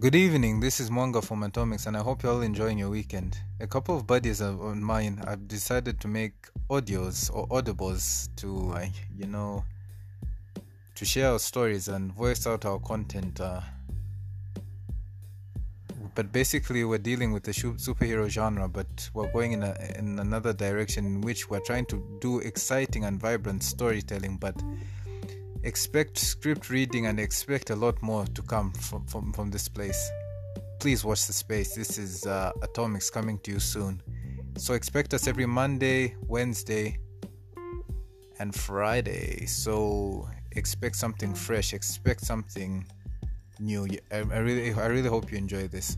Good evening, this is Mwanga from Atomics, and I hope you're all enjoying your weekend. A couple of buddies of mine have decided to make audios or audibles to, uh, you know, to share our stories and voice out our content. Uh, but basically, we're dealing with the superhero genre, but we're going in, a, in another direction in which we're trying to do exciting and vibrant storytelling, but expect script reading and expect a lot more to come from, from, from this place. Please watch the space. This is uh, Atomics coming to you soon. So expect us every Monday, Wednesday, and Friday. So expect something fresh. Expect something new. I, I really, I really hope you enjoy this.